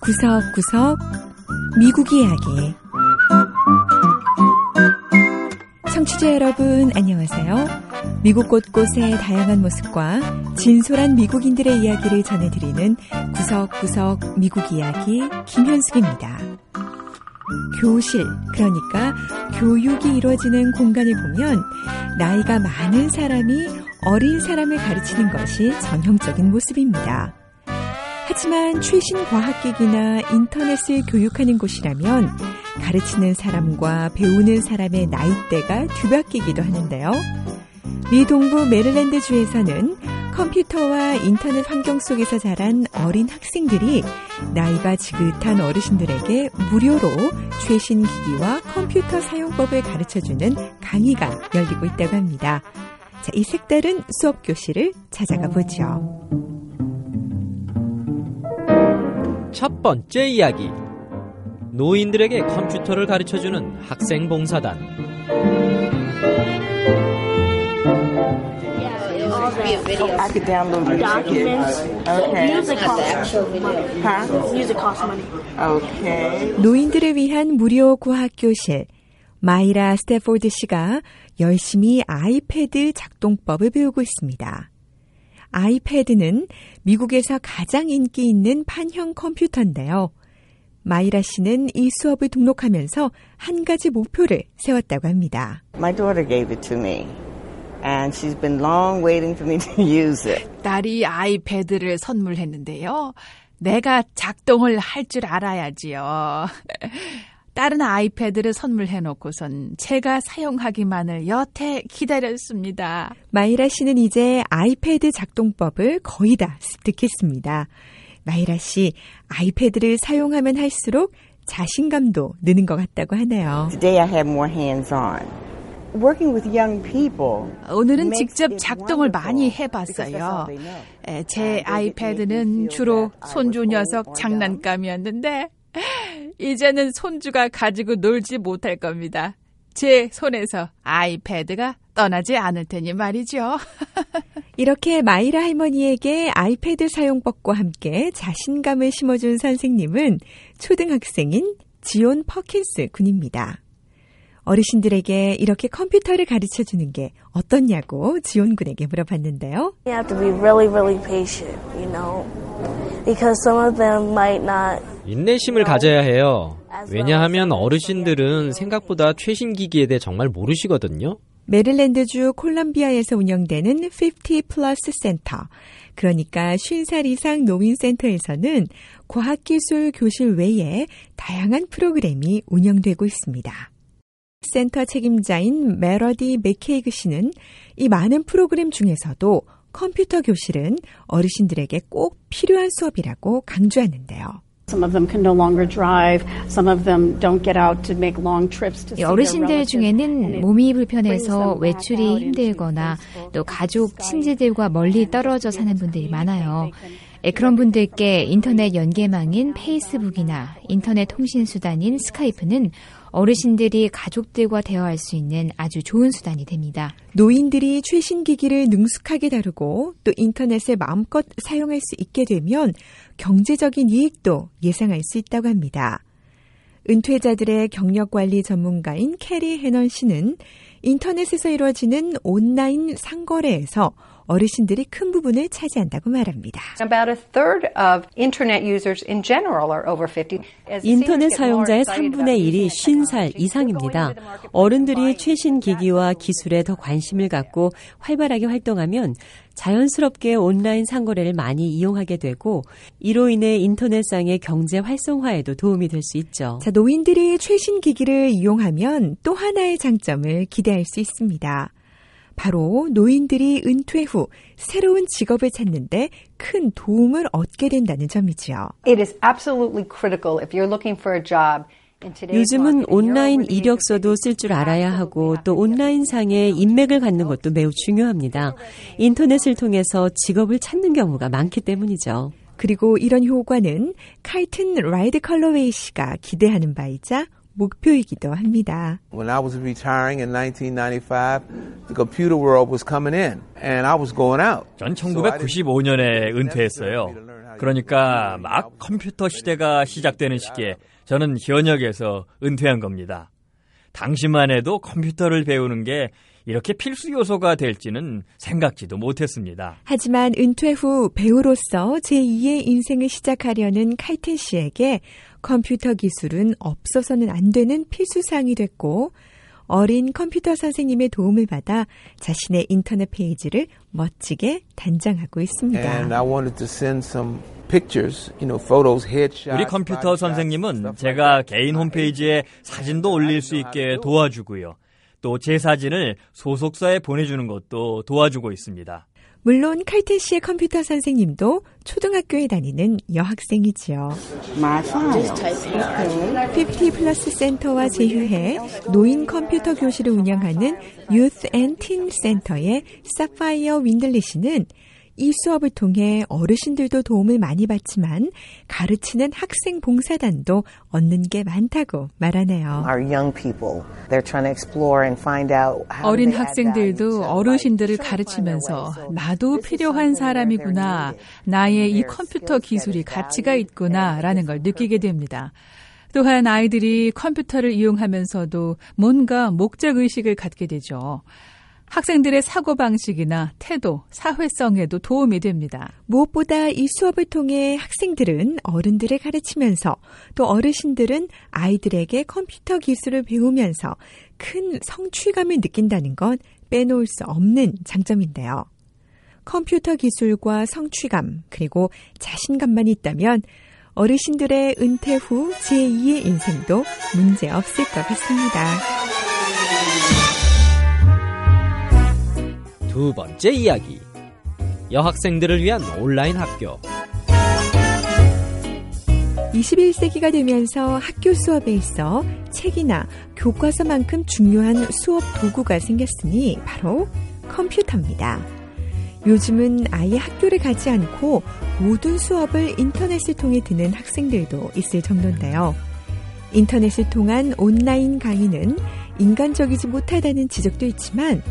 구석구석 미국 이야기 청취자 여러분 안녕하세요. 미국 곳곳의 다양한 모습과 진솔한 미국인들의 이야기를 전해드리는 구석구석 미국 이야기 김현숙입니다. 교실, 그러니까 교육이 이루어지는 공간을 보면 나이가 많은 사람이 어린 사람을 가르치는 것이 전형적인 모습입니다. 하지만 최신 과학기기나 인터넷을 교육하는 곳이라면 가르치는 사람과 배우는 사람의 나이대가 뒤바뀌기도 하는데요. 미 동부 메릴랜드 주에서는 컴퓨터와 인터넷 환경 속에서 자란 어린 학생들이 나이가 지긋한 어르신들에게 무료로 최신 기기와 컴퓨터 사용법을 가르쳐주는 강의가 열리고 있다고 합니다. 자, 이 색다른 수업 교실을 찾아가 보죠. 첫 번째 이야기. 노인들에게 컴퓨터를 가르쳐주는 학생 봉사단. I could download your documents. Okay. Music costs money. Huh? Music costs money. Okay. 노인들을 위한 무료 과학 교실. 마이라 스태포드 씨가 열심히 아이패드 작동법을 배우고 있습니다. 아이패드는 미국에서 가장 인기 있는 판형 컴퓨터인데요. 마이라 씨는 이 수업을 등록하면서 한 가지 목표를 세웠다고 합니다. My daughter gave it to me. And she's been long waiting for me to use it. 딸이 아이패드를 선물했는데요. 내가 작동을 할 줄 알아야지요. 딸은 아이패드를 선물해놓고선 제가 사용하기만을 여태 기다렸습니다. 마이라 씨는 이제 아이패드 작동법을 거의 다 습득했습니다. 마이라 씨, 아이패드를 사용하면 할수록 자신감도 느는 것 같다고 하네요. Today I have more hands-on. Working with young people. 오늘은 직접 작동을 많이 해봤어요. 제 아이패드는 주로 손주 녀석 장난감이었는데 이제는 손주가 가지고 놀지 못할 겁니다. 제 손에서 아이패드가 떠나지 않을 테니 말이죠. 이렇게 마이라 할머니에게 아이패드 사용법과 함께 자신감을 심어준 선생님은 초등학생인 지온 퍼킨스 군입니다. 어르신들에게 이렇게 컴퓨터를 가르쳐 주는 게 어떻냐고 지온 군에게 물어봤는데요. You have to be really, really patient, you know, because some of them might not. 인내심을 가져야 해요. 왜냐하면 어르신들은 생각보다 최신 기기에 대해 정말 모르시거든요. 메릴랜드주 콜럼비아에서 운영되는 50 플러스 센터. 그러니까 50살 이상 노인 센터에서는 과학기술 교실 외에 다양한 프로그램이 운영되고 있습니다. 센터 책임자인 메러디 맥케이그 씨는 이 많은 프로그램 중에서도 컴퓨터 교실은 어르신들에게 꼭 필요한 수업이라고 강조하는데요. 어르신들 중에는 몸이 불편해서 외출이 힘들거나 또 가족, 친지들과 멀리 떨어져 사는 분들이 많아요. 예, 그런 분들께 인터넷 연계망인 페이스북이나 인터넷 통신 수단인 스카이프는 어르신들이 가족들과 대화할 수 있는 아주 좋은 수단이 됩니다. 노인들이 최신 기기를 능숙하게 다루고 또 인터넷을 마음껏 사용할 수 있게 되면 경제적인 이익도 예상할 수 있다고 합니다. 은퇴자들의 경력 관리 전문가인 캐리 해넌 씨는 인터넷에서 이루어지는 온라인 상거래에서 어르신들이 큰 부분을 차지한다고 말합니다. About a third of internet users in general are over 50. As 인터넷 사용자의 excited 3분의 about 1이 using 50살 technology, 이상입니다. 어른들이 최신 기기와 기술에 더 관심을 갖고 활발하게 활동하면 자연스럽게 온라인 상거래를 많이 이용하게 되고 이로 인해 인터넷상의 경제 활성화에도 도움이 될 수 있죠. 자, 노인들이 최신 기기를 이용하면 또 하나의 장점을 기대할 수 있습니다. 바로 노인들이 은퇴 후 새로운 직업을 찾는데 큰 도움을 얻게 된다는 점이지요. It is absolutely critical if you're looking for a job. in today's 요즘은 온라인 이력서도 50, 쓸줄 알아야 하고 또 온라인상의 인맥을 갖는 것도 매우 중요합니다. 인터넷을 통해서 직업을 찾는 경우가 많기 때문이죠. 그리고 이런 효과는 칼튼 라이드 컬러웨이 씨가 기대하는 바이자 목표이기도 합니다. When I was retiring in 1995, the computer world was coming in and I was going out. 전 1995년에 은퇴했어요. 그러니까 막 컴퓨터 시대가 시작되는 시기에 저는 현역에서 은퇴한 겁니다. 당시만 해도 컴퓨터를 배우는 게 이렇게 필수 요소가 될지는 생각지도 못했습니다. 하지만 은퇴 후 배우로서 제2의 인생을 시작하려는 칼튼 씨에게 컴퓨터 기술은 없어서는 안 되는 필수사항이 됐고 어린 컴퓨터 선생님의 도움을 받아 자신의 인터넷 페이지를 멋지게 단장하고 있습니다. And I wanted to send some pictures, you know, photos, headshots. 우리 컴퓨터 선생님은 제가 개인 홈페이지에 사진도 올릴 수 있게 도와주고요. 또 제 사진을 소속사에 보내주는 것도 도와주고 있습니다. 물론 칼튼 씨의 컴퓨터 선생님도 초등학교에 다니는 여학생이지요. 50 플러스 센터와 제휴해 노인 컴퓨터 교실을 운영하는 and Teen 센터의 사파이어 윈들리 씨는 이 수업을 통해 어르신들도 도움을 많이 받지만 가르치는 학생 봉사단도 얻는 게 많다고 말하네요. 어린 학생들도 어르신들을 가르치면서 나도 필요한 사람이구나, 나의 이 컴퓨터 기술이 가치가 있구나 라는 걸 느끼게 됩니다. 또한 아이들이 컴퓨터를 이용하면서도 뭔가 목적 의식을 갖게 되죠. 학생들의 사고방식이나 태도, 사회성에도 도움이 됩니다. 무엇보다 이 수업을 통해 학생들은 어른들을 가르치면서 또 어르신들은 아이들에게 컴퓨터 기술을 배우면서 큰 성취감을 느낀다는 건 빼놓을 수 없는 장점인데요. 컴퓨터 기술과 성취감, 그리고 자신감만 있다면 어르신들의 은퇴 후 제2의 인생도 문제 없을 것 같습니다. 두 번째 이야기. 여학생들을 위한 온라인 학교. 21세기가 되면서 학교 수업에 있어 책이나 교과서만큼 중요한 수업 도구가 생겼으니 바로 컴퓨터입니다. 요즘은 아예 학교를 가지 않고 모든 수업을 인터넷을 통해 듣는 학생들도 있을 정도인데요. 인터넷을 통한 온라인 강의는 인간적이지 못하다는 지적도 있지만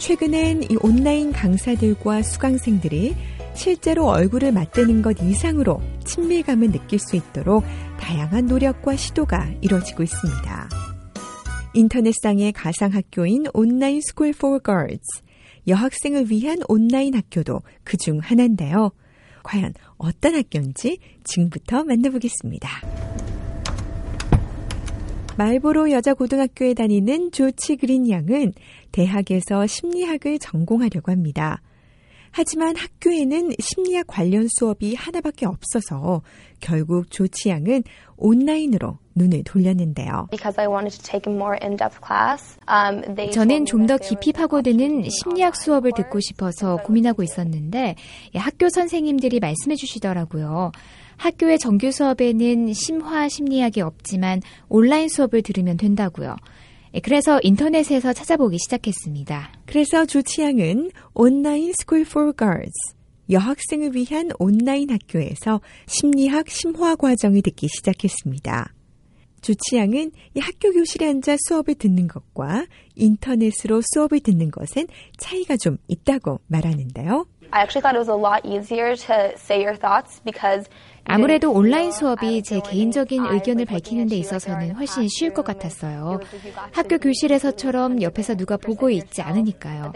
최근엔 이 온라인 강사들과 수강생들이 실제로 얼굴을 맞대는 것 이상으로 친밀감을 느낄 수 있도록 다양한 노력과 시도가 이루어지고 있습니다. 인터넷상의 가상학교인 온라인 스쿨 for girls, 여학생을 위한 온라인 학교도 그 중 하나인데요. 과연 어떤 학교인지 지금부터 만나보겠습니다. 말보로 여자고등학교에 다니는 조치 그린 양은 대학에서 심리학을 전공하려고 합니다. 하지만 학교에는 심리학 관련 수업이 하나밖에 없어서 결국 조치 양은 온라인으로 눈을 돌렸는데요. 저는 좀 더 깊이 파고드는 심리학 수업을 듣고 싶어서 고민하고 있었는데 학교 선생님들이 말씀해 주시더라고요. 학교의 정규 수업에는 심화 심리학이 없지만 온라인 수업을 들으면 된다고요. 그래서 인터넷에서 찾아보기 시작했습니다. 그래서 조치양은 온라인 스쿨 for girls 여학생을 위한 온라인 학교에서 심리학 심화 과정을 듣기 시작했습니다. 조치양은 이 학교 교실에 앉아 수업을 듣는 것과 인터넷으로 수업을 듣는 것엔 차이가 좀 있다고 말하는데요. I actually thought it was a lot easier to say your thoughts because 아무래도 온라인 수업이 제 개인적인 의견을 밝히는 데 있어서는 훨씬 쉬울 것 같았어요. 학교 교실에서처럼 옆에서 누가 보고 있지 않으니까요.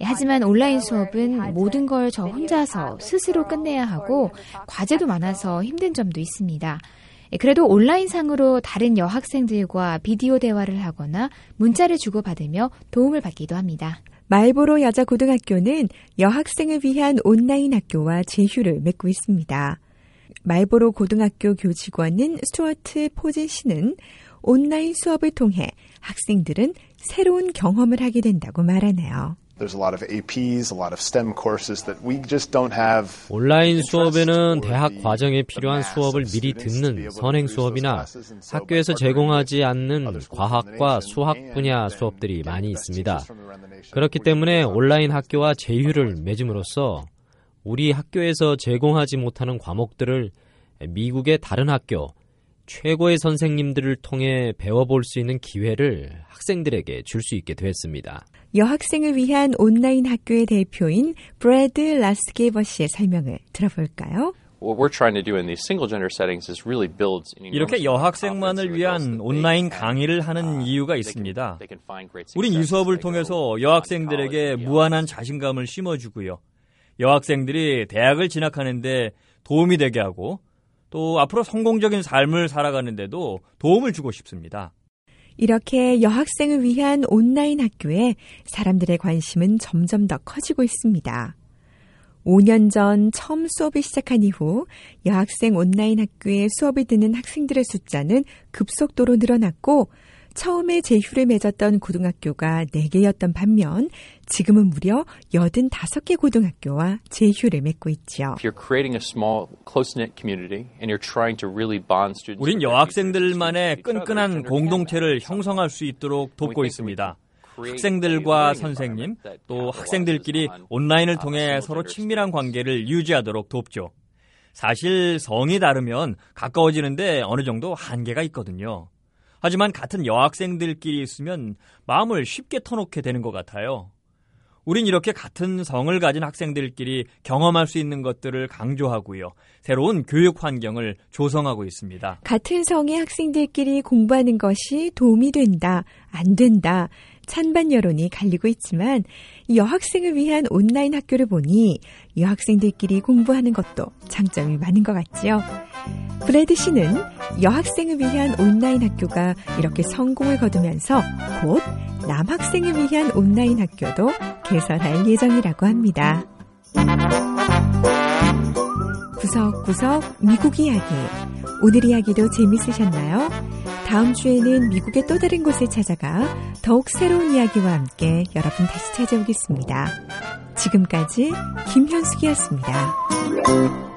하지만 온라인 수업은 모든 걸 저 혼자서 스스로 끝내야 하고 과제도 많아서 힘든 점도 있습니다. 그래도 온라인상으로 다른 여학생들과 비디오 대화를 하거나 문자를 주고받으며 도움을 받기도 합니다. 말보로 여자고등학교는 여학생을 위한 온라인 학교와 제휴를 맺고 있습니다. 말보로 고등학교 교직원인 스튜어트 포진 씨는 온라인 수업을 통해 학생들은 새로운 경험을 하게 된다고 말하네요. 온라인 수업에는 대학 과정에 필요한 수업을 미리 듣는 선행 수업이나 학교에서 제공하지 않는 과학과 수학 분야 수업들이 많이 있습니다. 그렇기 때문에 온라인 학교와 제휴를 맺음으로써 우리 학교에서 제공하지 못하는 과목들을 미국의 다른 학교, 최고의 선생님들을 통해 배워볼 수 있는 기회를 학생들에게 줄 수 있게 됐습니다. 여학생을 위한 온라인 학교의 대표인 브래드 라스게버 씨의 설명을 들어볼까요? 이렇게 여학생만을 위한 온라인 강의를 하는 이유가 있습니다. 우린 이 수업을 통해서 여학생들에게 무한한 자신감을 심어주고요. 여학생들이 대학을 진학하는데 도움이 되게 하고 또 앞으로 성공적인 삶을 살아가는데도 도움을 주고 싶습니다. 이렇게 여학생을 위한 온라인 학교에 사람들의 관심은 점점 더 커지고 있습니다. 5년 전 처음 수업을 시작한 이후 여학생 온라인 학교에 수업을 듣는 학생들의 숫자는 급속도로 늘어났고 처음에 제휴를 맺었던 고등학교가 4개였던 반면 지금은 무려 85개 고등학교와 제휴를 맺고 있죠. 우린 여학생들만의 끈끈한 공동체를 형성할 수 있도록 돕고 있습니다. 학생들과 선생님, 또 학생들끼리 온라인을 통해 서로 친밀한 관계를 유지하도록 돕죠. 사실 성이 다르면 가까워지는데 어느 정도 한계가 있거든요. 하지만 같은 여학생들끼리 있으면 마음을 쉽게 터놓게 되는 것 같아요. 우린 이렇게 같은 성을 가진 학생들끼리 경험할 수 있는 것들을 강조하고요. 새로운 교육 환경을 조성하고 있습니다. 같은 성의 학생들끼리 공부하는 것이 도움이 된다, 안 된다. 찬반 여론이 갈리고 있지만 여학생을 위한 온라인 학교를 보니 여학생들끼리 공부하는 것도 장점이 많은 것 같지요. 브래드 씨는 여학생을 위한 온라인 학교가 이렇게 성공을 거두면서 곧 남학생을 위한 온라인 학교도 개설할 예정이라고 합니다. 구석구석 미국 이야기. 오늘 이야기도 재밌으셨나요? 다음 주에는 미국의 또 다른 곳을 찾아가 더욱 새로운 이야기와 함께 여러분 다시 찾아오겠습니다. 지금까지 김현숙이었습니다.